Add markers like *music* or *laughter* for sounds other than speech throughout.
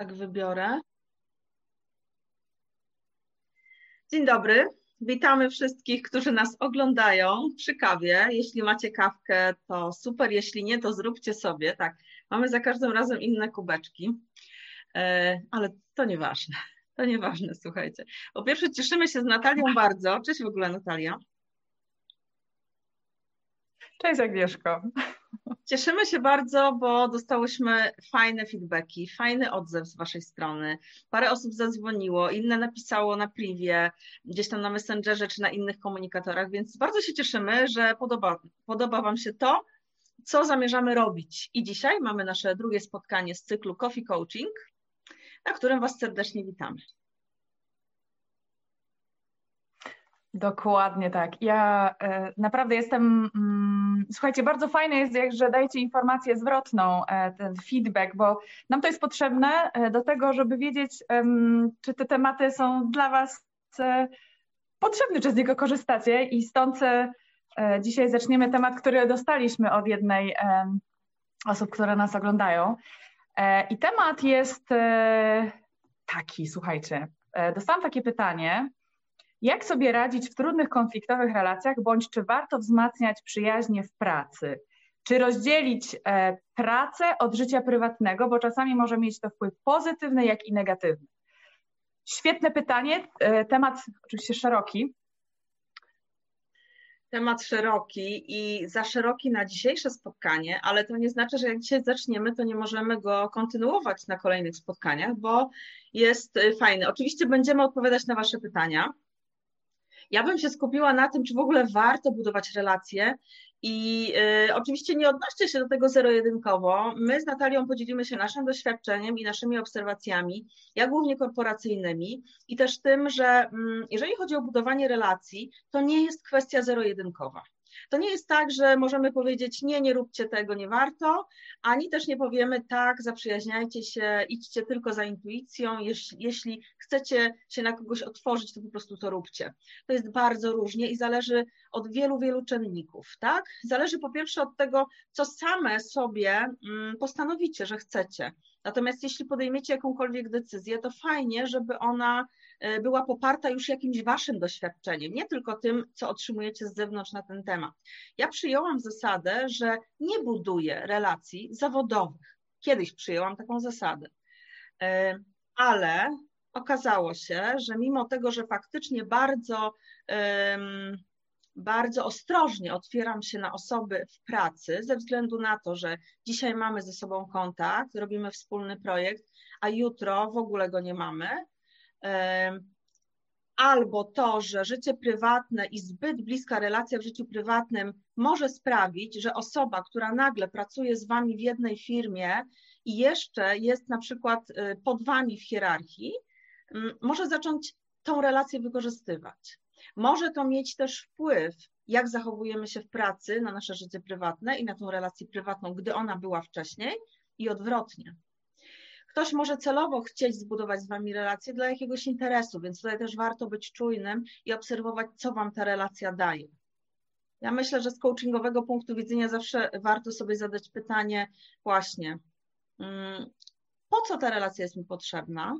Tak wybiorę. Dzień dobry. Witamy wszystkich, którzy nas oglądają przy kawie. Jeśli macie kawkę, to super. Jeśli nie, to zróbcie sobie. Tak, mamy za każdym razem inne kubeczki, e, ale to nieważne. *laughs* To nieważne, słuchajcie. Po pierwsze, cieszymy się z Natalią bardzo. Cześć w ogóle, Natalia. Cześć Agnieszko. Cieszymy się bardzo, bo dostałyśmy fajne feedbacki, fajny odzew z Waszej strony. Parę osób zadzwoniło, inne napisało na privie, gdzieś tam na Messengerze czy na innych komunikatorach, więc bardzo się cieszymy, że podoba, podoba Wam się to, co zamierzamy robić. I dzisiaj mamy nasze drugie spotkanie z cyklu Coffee Coaching, na którym Was serdecznie witamy. Dokładnie tak. Ja e, naprawdę jestem. Mm, słuchajcie, bardzo fajne jest, że dajecie informację zwrotną, e, ten feedback, bo nam to jest potrzebne e, do tego, żeby wiedzieć, czy te tematy są dla Was potrzebne, czy z niego korzystacie. I stąd dzisiaj zaczniemy temat, który dostaliśmy od jednej osób, które nas oglądają. I temat jest taki, słuchajcie. Dostałam takie pytanie jak sobie radzić w trudnych, konfliktowych relacjach, bądź czy warto wzmacniać przyjaźnie w pracy? Czy rozdzielić e, pracę od życia prywatnego, bo czasami może mieć to wpływ pozytywny, jak i negatywny? Świetne pytanie, e, temat oczywiście szeroki. Temat szeroki i za szeroki na dzisiejsze spotkanie, ale to nie znaczy, że jak dzisiaj zaczniemy, to nie możemy go kontynuować na kolejnych spotkaniach, bo jest e, fajny. Oczywiście będziemy odpowiadać na Wasze pytania. Ja bym się skupiła na tym, czy w ogóle warto budować relacje i y, oczywiście nie odnoście się do tego zero-jedynkowo. My z Natalią podzielimy się naszym doświadczeniem i naszymi obserwacjami, ja głównie korporacyjnymi i też tym, że y, jeżeli chodzi o budowanie relacji, to nie jest kwestia zero-jedynkowa. To nie jest tak, że możemy powiedzieć nie, nie róbcie tego, nie warto, ani też nie powiemy tak, zaprzyjaźniajcie się, idźcie tylko za intuicją, jeśli, chcecie się na kogoś otworzyć, to po prostu to róbcie. To jest bardzo różnie i zależy od wielu, wielu czynników, tak? Zależy po pierwsze od tego, co same sobie mm, postanowicie, że chcecie. Natomiast jeśli podejmiecie jakąkolwiek decyzję, to fajnie, żeby ona była poparta już jakimś waszym doświadczeniem, nie tylko tym, co otrzymujecie z zewnątrz na ten temat. Ja przyjęłam zasadę, że nie buduję relacji zawodowych. Kiedyś przyjęłam taką zasadę, e, ale okazało się, że mimo tego, że faktycznie bardzo, bardzo ostrożnie otwieram się na osoby w pracy, ze względu na to, że dzisiaj mamy ze sobą kontakt, robimy wspólny projekt, a jutro w ogóle go nie mamy, albo to, że życie prywatne i zbyt bliska relacja w życiu prywatnym może sprawić, że osoba, która nagle pracuje z wami w jednej firmie i jeszcze jest na przykład y, pod wami w hierarchii, może zacząć tą relację wykorzystywać. Może to mieć też wpływ, jak zachowujemy się w pracy na nasze życie prywatne i na tą relację prywatną, gdy ona była wcześniej, i odwrotnie. Ktoś może celowo chcieć zbudować z Wami relację dla jakiegoś interesu, więc tutaj też warto być czujnym i obserwować, co Wam ta relacja daje. Ja myślę, że z coachingowego punktu widzenia zawsze warto sobie zadać pytanie właśnie, mm, po co ta relacja jest mi potrzebna,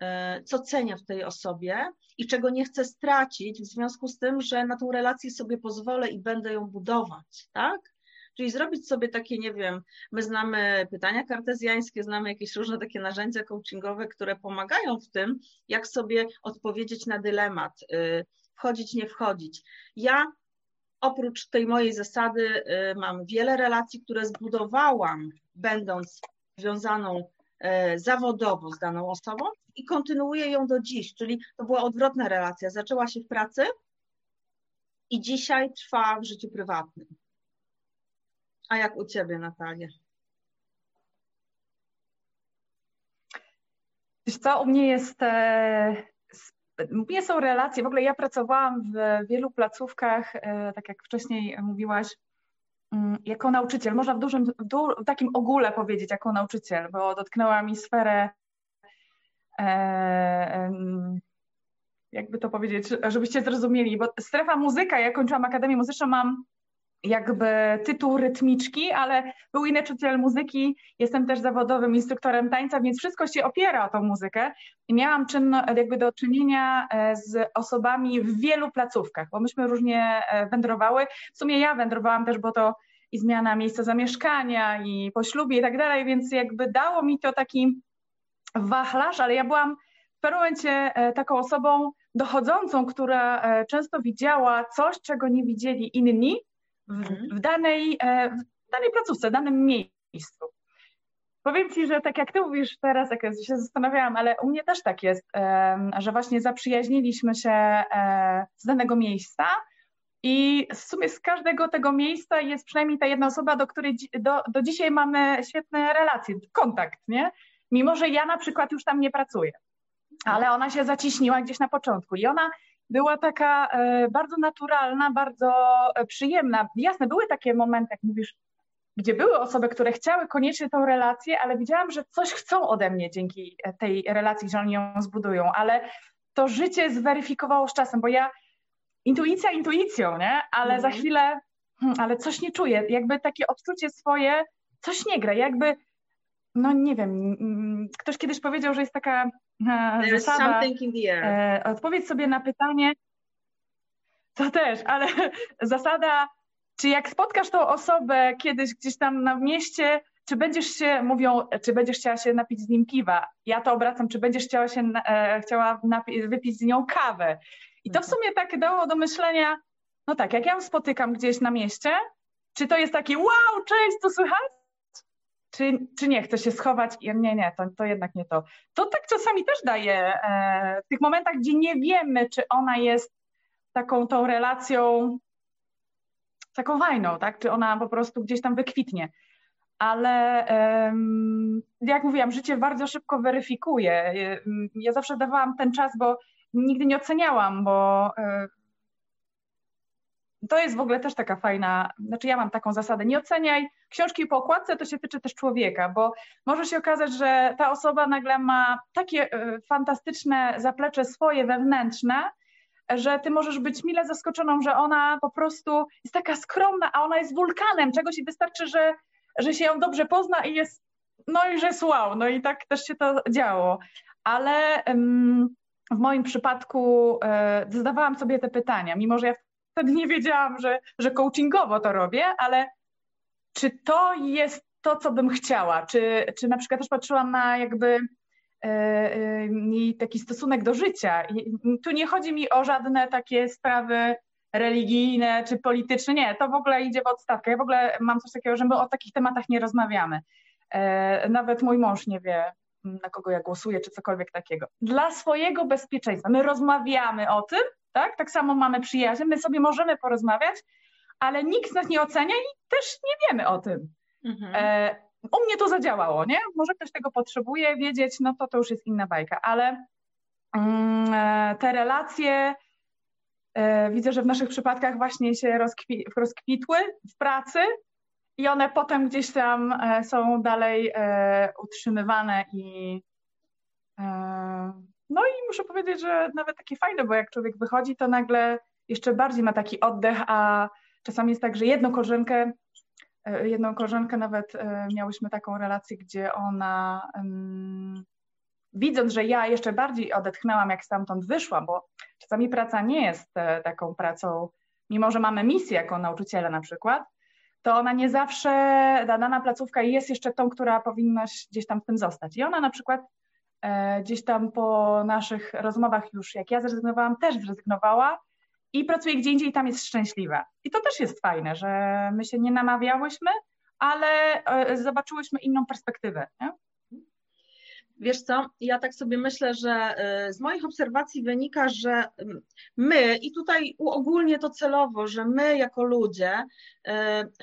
e, co cenię w tej osobie i czego nie chcę stracić w związku z tym, że na tą relację sobie pozwolę i będę ją budować, tak? Czyli zrobić sobie takie, nie wiem, my znamy pytania kartezjańskie, znamy jakieś różne takie narzędzia coachingowe, które pomagają w tym, jak sobie odpowiedzieć na dylemat, y, wchodzić, nie wchodzić. Ja oprócz tej mojej zasady y, mam wiele relacji, które zbudowałam, będąc związaną y, zawodowo z daną osobą i kontynuuję ją do dziś, czyli to była odwrotna relacja. Zaczęła się w pracy i dzisiaj trwa w życiu prywatnym. A jak u Ciebie, Natalia? Wiesz co, u mnie jest, e, u mnie są relacje, w ogóle ja pracowałam w wielu placówkach, e, tak jak wcześniej mówiłaś, mm, jako nauczyciel, można w dużym, w, du, w takim ogóle powiedzieć jako nauczyciel, bo dotknęła mi sferę e, jakby to powiedzieć, żebyście zrozumieli, bo strefa muzyka, ja kończyłam Akademię Muzyczną, mam jakby tytuł rytmiczki, ale był inny nauczyciel muzyki, jestem też zawodowym instruktorem tańca, więc wszystko się opiera o tą muzykę i miałam czynno, jakby do czynienia e, z osobami w wielu placówkach, bo myśmy różnie e, wędrowały. W sumie ja wędrowałam też, bo to i zmiana miejsca zamieszkania i po ślubie i tak dalej, więc jakby dało mi to taki wachlarz, ale ja byłam w pewnym momencie e, taką osobą dochodzącą, która często widziała coś, czego nie widzieli inni, w, mhm. w, danej, e, w danej placówce, w danym miejscu. Powiem Ci, że tak jak Ty mówisz teraz, jak się zastanawiałam, ale u mnie też tak jest, że właśnie zaprzyjaźniliśmy się e, z danego miejsca i w sumie z każdego tego miejsca jest przynajmniej ta jedna osoba, do której do, do dzisiaj mamy świetne relacje, kontakt, nie? Mimo, że ja na przykład już tam nie pracuję, ale ona się zaciśniła gdzieś na początku i ona była taka e, bardzo naturalna, bardzo e, przyjemna. Jasne, były takie momenty, jak mówisz, gdzie były osoby, które chciały koniecznie tą relację, ale widziałam, że coś chcą ode mnie dzięki e, tej relacji, że oni ją zbudują, ale to życie zweryfikowało z czasem, bo ja intuicja intuicją, nie? Ale mm. za mhm. chwilę, hmm, ale coś nie czuję, jakby takie odczucie swoje, coś nie gra, jakby, no nie wiem, ktoś kiedyś powiedział, że jest taka zasada, e, odpowiedz sobie na pytanie, to też, ale *laughs* zasada, czy jak spotkasz tą osobę kiedyś gdzieś tam na mieście, czy będziesz się, mówią, czy będziesz chciała się napić z nim piwa? Ja to obracam, czy będziesz chciała się, e, chciała napi- wypić z nią kawę? I to w sumie tak dało do myślenia, no tak, jak ja ją spotykam gdzieś na mieście, czy to jest takie wow, cześć, co słychać? Czy, czy nie, chcę się schować, nie, nie, to, to jednak nie to. To tak czasami też daje e, w tych momentach, gdzie nie wiemy, czy ona jest taką tą relacją, taką fajną, tak? Czy ona po prostu gdzieś tam wykwitnie. Ale jak mówiłam, życie bardzo szybko weryfikuje. Ja zawsze dawałam ten czas, bo nigdy nie oceniałam, bo e, to jest w ogóle też taka fajna, znaczy ja mam taką zasadę, nie oceniaj książki po okładce, to się tyczy też człowieka, bo może się okazać, że ta osoba nagle ma takie e, fantastyczne zaplecze swoje wewnętrzne, że ty możesz być mile zaskoczoną, że ona po prostu jest taka skromna, a ona jest wulkanem, czegoś i wystarczy, że, że się ją dobrze pozna i jest, no i że jest wow, no i tak też się to działo. Ale w moim przypadku e, zadawałam sobie te pytania, mimo że ja wtedy nie wiedziałam, że, że coachingowo to robię, ale czy to jest to, co bym chciała? Czy, czy na przykład też patrzyłam na jakby e, e, taki stosunek do życia. I tu nie chodzi mi o żadne takie sprawy religijne czy polityczne. Nie, to w ogóle idzie w odstawkę. Ja w ogóle mam coś takiego, że my o takich tematach nie rozmawiamy. E, nawet mój mąż nie wie, na kogo ja głosuję, czy cokolwiek takiego. Dla swojego bezpieczeństwa. My rozmawiamy o tym, tak? Tak samo mamy przyjaźń, my sobie możemy porozmawiać, ale nikt nas nie ocenia i też nie wiemy o tym. Mhm. E, u mnie to zadziałało, nie? Może ktoś tego potrzebuje wiedzieć, no to to już jest inna bajka, ale mm, e, te relacje e, widzę, że w naszych przypadkach właśnie się rozkwi rozkwitły w pracy i one potem gdzieś tam e, są dalej e, utrzymywane i e, no i muszę powiedzieć, że nawet takie fajne, bo jak człowiek wychodzi, to nagle jeszcze bardziej ma taki oddech, a czasami jest tak, że jedną koleżankę, e, jedną koleżankę nawet e, miałyśmy taką relację, gdzie ona widząc, że ja jeszcze bardziej odetchnęłam, jak stamtąd wyszłam, bo czasami praca nie jest e, taką pracą, mimo że mamy misję jako nauczyciele na przykład, to ona nie zawsze, dana placówka jest jeszcze tą, która powinna gdzieś tam w tym zostać. I ona na przykład gdzieś tam po naszych rozmowach już, jak ja zrezygnowałam, też zrezygnowała i pracuje gdzie indziej i tam jest szczęśliwa. I to też jest fajne, że my się nie namawiałyśmy, ale e, zobaczyłyśmy inną perspektywę. Nie? Wiesz co, ja tak sobie myślę, że y, z moich obserwacji wynika, że mm, my, i tutaj uogólnię to celowo, że my jako ludzie y,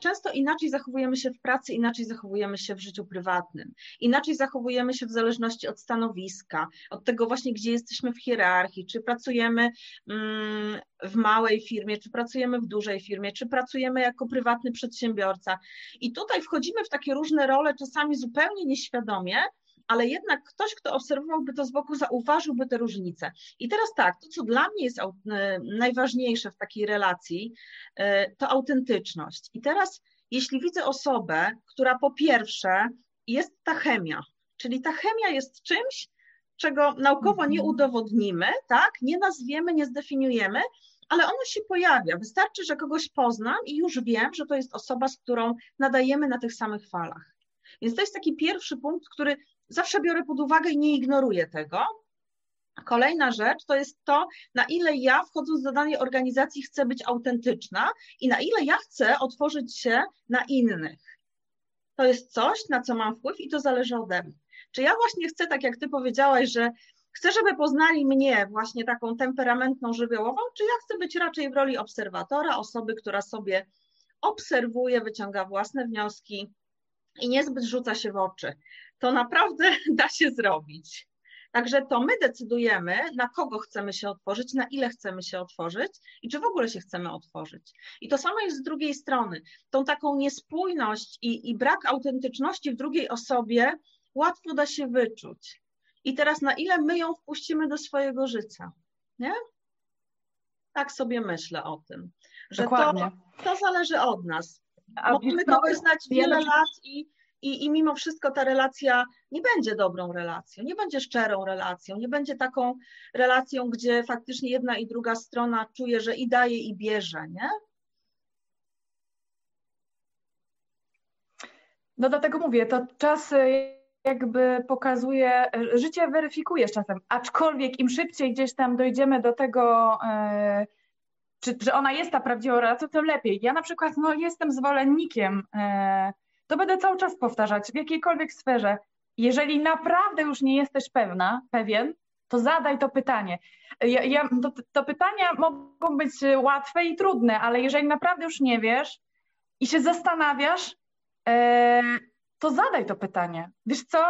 często inaczej zachowujemy się w pracy, inaczej zachowujemy się w życiu prywatnym, inaczej zachowujemy się w zależności od stanowiska, od tego właśnie, gdzie jesteśmy w hierarchii, czy pracujemy mm, w małej firmie, czy pracujemy w dużej firmie, czy pracujemy jako prywatny przedsiębiorca. I tutaj wchodzimy w takie różne role, czasami zupełnie nieświadomie, ale jednak ktoś, kto obserwowałby to z boku, zauważyłby te różnice. I teraz tak, to co dla mnie jest najważniejsze w takiej relacji, to autentyczność. I teraz, jeśli widzę osobę, która po pierwsze jest ta chemia, czyli ta chemia jest czymś, czego naukowo nie mhm. udowodnimy, tak? Nie nazwiemy, nie zdefiniujemy, ale ono się pojawia. Wystarczy, że kogoś poznam i już wiem, że to jest osoba, z którą nadajemy na tych samych falach. Więc to jest taki pierwszy punkt, który zawsze biorę pod uwagę i nie ignoruję tego. Kolejna rzecz to jest to, na ile ja wchodząc do danej organizacji chcę być autentyczna i na ile ja chcę otworzyć się na innych. To jest coś, na co mam wpływ i to zależy ode mnie. Czy ja właśnie chcę, tak jak ty powiedziałaś, że chcę, żeby poznali mnie właśnie taką temperamentną, żywiołową, czy ja chcę być raczej w roli obserwatora, osoby, która sobie obserwuje, wyciąga własne wnioski i niezbyt rzuca się w oczy. To naprawdę *laughs* da się zrobić. Także to my decydujemy, na kogo chcemy się otworzyć, na ile chcemy się otworzyć i czy w ogóle się chcemy otworzyć. I to samo jest z drugiej strony. Tą taką niespójność i, i brak autentyczności w drugiej osobie łatwo da się wyczuć. I teraz na ile my ją wpuścimy do swojego życia, nie? Tak sobie myślę o tym, że to, to zależy od nas. A Możemy kogoś znać wiele lat i, i, i mimo wszystko ta relacja nie będzie dobrą relacją, nie będzie szczerą relacją, nie będzie taką relacją, gdzie faktycznie jedna i druga strona czuje, że i daje, i bierze, nie? No dlatego mówię, to czas jakby pokazuje, życie weryfikuje z czasem, aczkolwiek im szybciej gdzieś tam dojdziemy do tego, e, czy, że ona jest ta prawdziwa relacja, tym lepiej. Ja na przykład no, jestem zwolennikiem, e, to będę cały czas powtarzać w jakiejkolwiek sferze. Jeżeli naprawdę już nie jesteś pewna, pewien, to zadaj to pytanie. Ja, ja, to, to pytania mogą być łatwe i trudne, ale jeżeli naprawdę już nie wiesz i się zastanawiasz, e, to zadaj to pytanie. Wiesz co,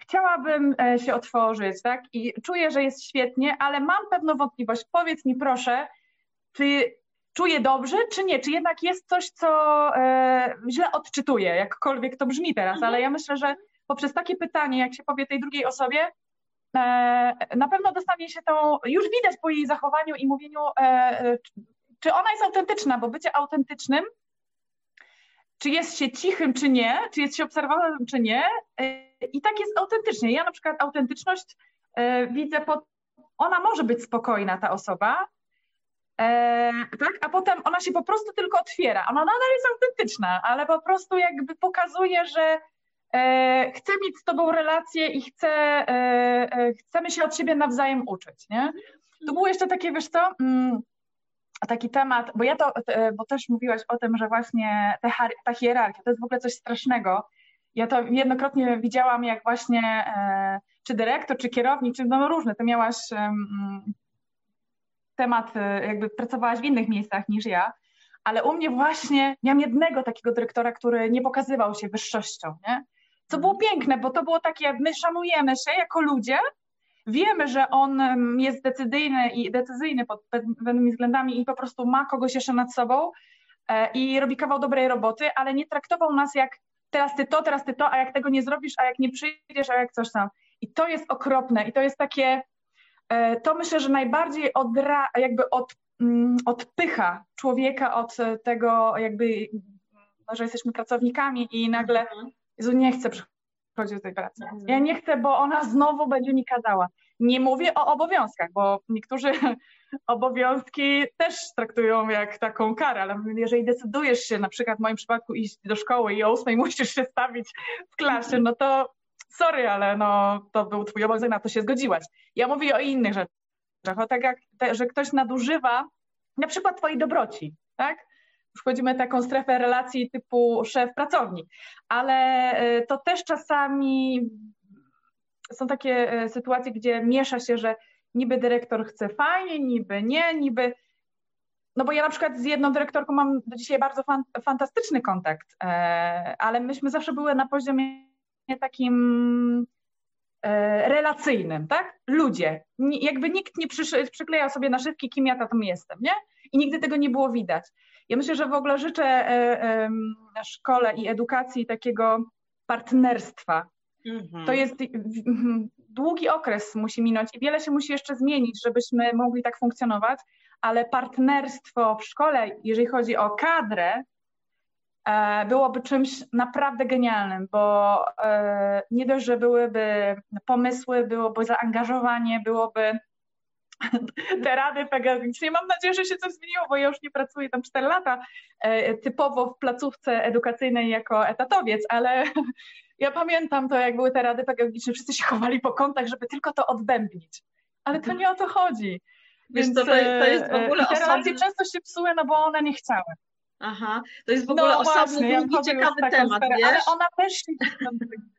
chciałabym e, się otworzyć, tak? I czuję, że jest świetnie, ale mam pewną wątpliwość. Powiedz mi proszę, czy czuję dobrze, czy nie? Czy jednak jest coś, co e, źle odczytuję, jakkolwiek to brzmi teraz, ale ja myślę, że poprzez takie pytanie, jak się powie tej drugiej osobie, e, na pewno dostanie się tą, już widać po jej zachowaniu i mówieniu, e, e czy ona jest autentyczna, bo bycie autentycznym czy jest się cichym, czy nie, czy jest się obserwatorem, czy nie. E, I tak jest autentycznie. Ja na przykład autentyczność e, widzę pod. Ona może być spokojna, ta osoba, e, tak? a potem ona się po prostu tylko otwiera. Ona nadal jest autentyczna, ale po prostu jakby pokazuje, że chcę mieć z tobą relację i chcę, chcemy się od siebie nawzajem uczyć. Nie? Tu było jeszcze takie, wiesz co, mm, taki temat, bo ja to, bo też mówiłaś o tym, że właśnie ta, ta hierarchia to jest w ogóle coś strasznego. Ja to jednokrotnie widziałam, jak właśnie e, czy dyrektor, czy kierownik, czy no różne, ty miałaś temat, e, jakby pracowałaś w innych miejscach niż ja, ale u mnie właśnie miałam jednego takiego dyrektora, który nie pokazywał się wyższością, nie? Co było piękne, bo to było takie, my szanujemy się jako ludzie, Wiemy, że on jest decyzyjny i decyzyjny pod pewnymi względami i po prostu ma kogoś jeszcze nad sobą e, i robi kawał dobrej roboty, ale nie traktował nas jak teraz ty to, teraz ty to, a jak tego nie zrobisz, a jak nie przyjdziesz, a jak coś tam. I to jest okropne i to jest takie, to myślę, że najbardziej odra, jakby od, mm, odpycha człowieka od tego jakby, no, że jesteśmy pracownikami i nagle, mhm. Jezu, nie chcę chodzi o tej pracy. Mhm. Ja nie chcę, bo ona znowu będzie mi kazała. Nie mówię o obowiązkach, bo niektórzy *laughs* obowiązki też traktują jak taką karę, ale jeżeli decydujesz się, na przykład w moim przypadku iść do szkoły i o ósmej *laughs* musisz się stawić w klasie, no to sorry, ale no, to był twój obowiązek, na to się zgodziłaś. Ja mówię o innych rzeczach, o tak jak, te, że ktoś nadużywa na przykład twojej dobroci, tak? wchodzimy w taką strefę relacji typu szef-pracownik, ale e, to też czasami są takie e, sytuacje, gdzie miesza się, że niby dyrektor chce fajnie, niby nie, niby. No bo ja na przykład z jedną dyrektorką mam do dzisiaj bardzo fan, fantastyczny kontakt, e, ale myśmy zawsze były na poziomie takim relacyjnym, tak? Ludzie. Jakby nikt nie przykleja sobie naszywki, kim ja tam jestem, nie? I nigdy tego nie było widać. Ja myślę, że w ogóle życzę e, szkole i edukacji takiego partnerstwa. Mhm. To jest długi okres musi minąć i wiele się musi jeszcze zmienić, żebyśmy mogli tak funkcjonować, ale partnerstwo w szkole, jeżeli chodzi o kadrę, e, byłoby czymś naprawdę genialnym, bo e, nie dość, że byłyby pomysły, byłoby zaangażowanie, byłoby *laughs* te rady pedagogiczne. Mam nadzieję, że się coś zmieniło, bo ja już nie pracuję tam 4 lata e, typowo w placówce edukacyjnej jako etatowiec, ale *laughs* ja pamiętam to, jak były te rady pedagogiczne, wszyscy się chowali po kątach, żeby tylko to odbębnić. Ale to nie o to chodzi. Więc to, to jest w e, ogóle te relacje często się psuły, no bo one nie chciały. Aha, to jest w ogóle no osobny, właśnie, długi, ciekawy temat, sferę, wiesz? Ale ona też się *laughs*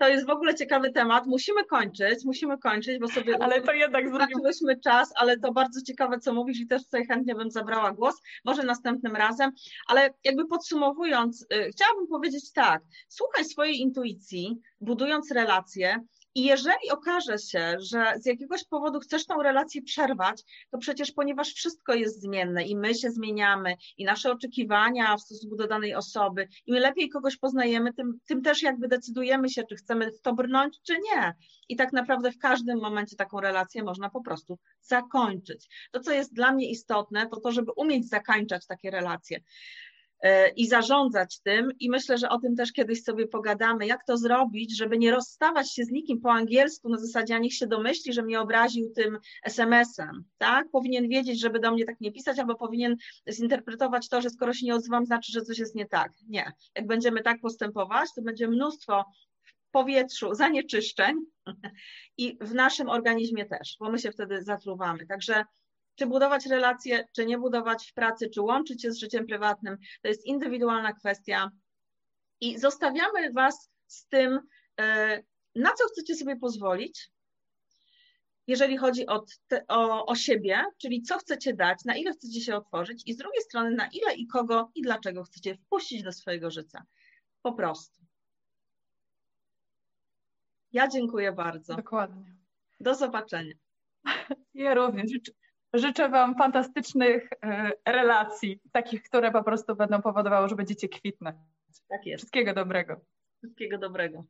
to jest w ogóle ciekawy temat. Musimy kończyć, musimy kończyć, bo sobie ale to jednak zrobiliśmy czas, ale to bardzo ciekawe, co mówisz i też tutaj chętnie bym zabrała głos, może następnym razem, ale jakby podsumowując, y, chciałabym powiedzieć tak, słuchaj swojej intuicji, budując relacje, i jeżeli okaże się, że z jakiegoś powodu chcesz tą relację przerwać, to przecież ponieważ wszystko jest zmienne i my się zmieniamy, i nasze oczekiwania w stosunku do danej osoby, im lepiej kogoś poznajemy, tym, tym też jakby decydujemy się, czy chcemy w to brnąć, czy nie. I tak naprawdę w każdym momencie taką relację można po prostu zakończyć. To, co jest dla mnie istotne, to to, żeby umieć zakańczać takie relacje. E, i zarządzać tym. I myślę, że o tym też kiedyś sobie pogadamy, jak to zrobić, żeby nie rozstawać się z nikim po angielsku na zasadzie, a niech się domyśli, że mnie obraził tym SMS-em. Tak? Powinien wiedzieć, żeby do mnie tak nie pisać, albo powinien zinterpretować to, że skoro się nie odzywam, znaczy, że coś jest nie tak. Nie. Jak będziemy tak postępować, to będzie mnóstwo w powietrzu zanieczyszczeń *laughs* i w naszym organizmie też, bo my się wtedy zatruwamy. Także czy budować relacje, czy nie budować w pracy, czy łączyć się z życiem prywatnym, to jest indywidualna kwestia. I zostawiamy Was z tym, e, na co chcecie sobie pozwolić, jeżeli chodzi o, te, o, o siebie, czyli co chcecie dać, na ile chcecie się otworzyć, i z drugiej strony, na ile i kogo i dlaczego chcecie wpuścić do swojego życia. Po prostu. Ja dziękuję bardzo. Dokładnie. Do zobaczenia. Ja również. Życzę Wam fantastycznych e, relacji, takich, które po prostu będą powodowały, że będziecie kwitnąć. Tak jest. Wszystkiego dobrego. Wszystkiego dobrego.